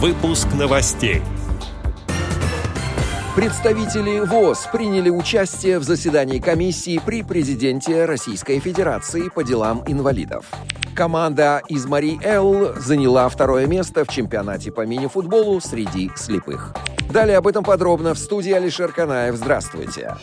Выпуск новостей. Представители ВОЗ приняли участие в заседании комиссии при президенте Российской Федерации по делам инвалидов. Команда из Мари Эл заняла второе место в чемпионате по мини-футболу среди слепых. Далее об этом подробно в студии Алишер Канаев. Здравствуйте.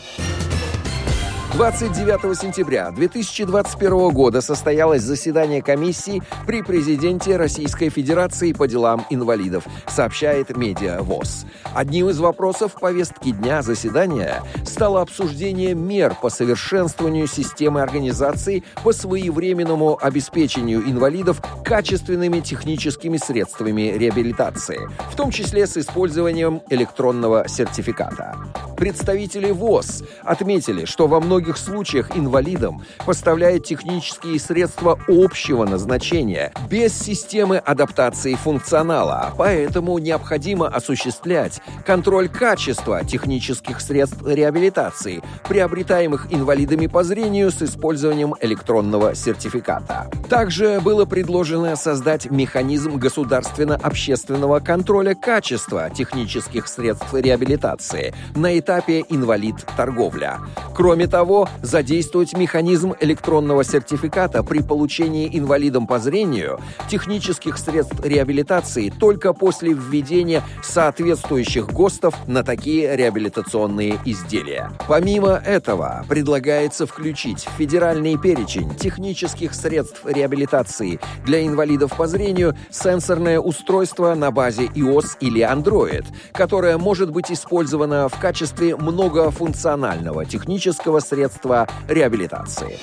29 сентября 2021 года состоялось заседание комиссии при президенте Российской Федерации по делам инвалидов, сообщает Медиа ВОЗ. Одним из вопросов повестки дня заседания стало обсуждение мер по совершенствованию системы организации по своевременному обеспечению инвалидов качественными техническими средствами реабилитации, в том числе с использованием электронного сертификата. Представители ВОЗ отметили, что во многих случаях инвалидам поставляет технические средства общего назначения, без системы адаптации функционала, поэтому необходимо осуществлять контроль качества технических средств реабилитации, приобретаемых инвалидами по зрению с использованием электронного сертификата. Также было предложено создать механизм государственно-общественного контроля качества технических средств реабилитации на этапе инвалид-торговля. Кроме того, того, задействовать механизм электронного сертификата при получении инвалидом по зрению технических средств реабилитации только после введения соответствующих ГОСТов на такие реабилитационные изделия. Помимо этого, предлагается включить в федеральный перечень технических средств реабилитации для инвалидов по зрению сенсорное устройство на базе iOS или Android, которое может быть использовано в качестве многофункционального технического средства реабилитации.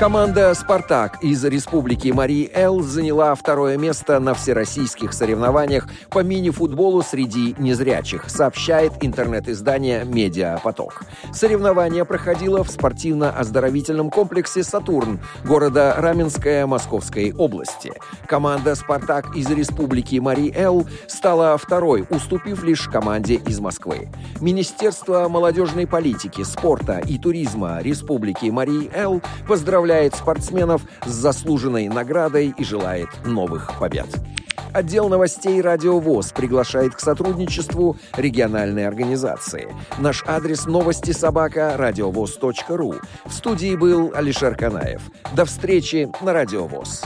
Команда «Спартак» из Республики Марий-Эл заняла второе место на всероссийских соревнованиях по мини-футболу среди незрячих, сообщает интернет-издание «Медиапоток». Соревнование проходило в спортивно-оздоровительном комплексе «Сатурн» города Раменская Московской области. Команда «Спартак» из Республики Марий-Эл стала второй, уступив лишь команде из Москвы. Министерство молодежной политики, спорта и туризма Республики Марий-Эл поздравляет поздравляет спортсменов с заслуженной наградой и желает новых побед. Отдел новостей «Радио ВОЗ» приглашает к сотрудничеству региональной организации. Наш адрес новости собака радиовоз.ру. В студии был Алишер Канаев. До встречи на «Радио ВОЗ».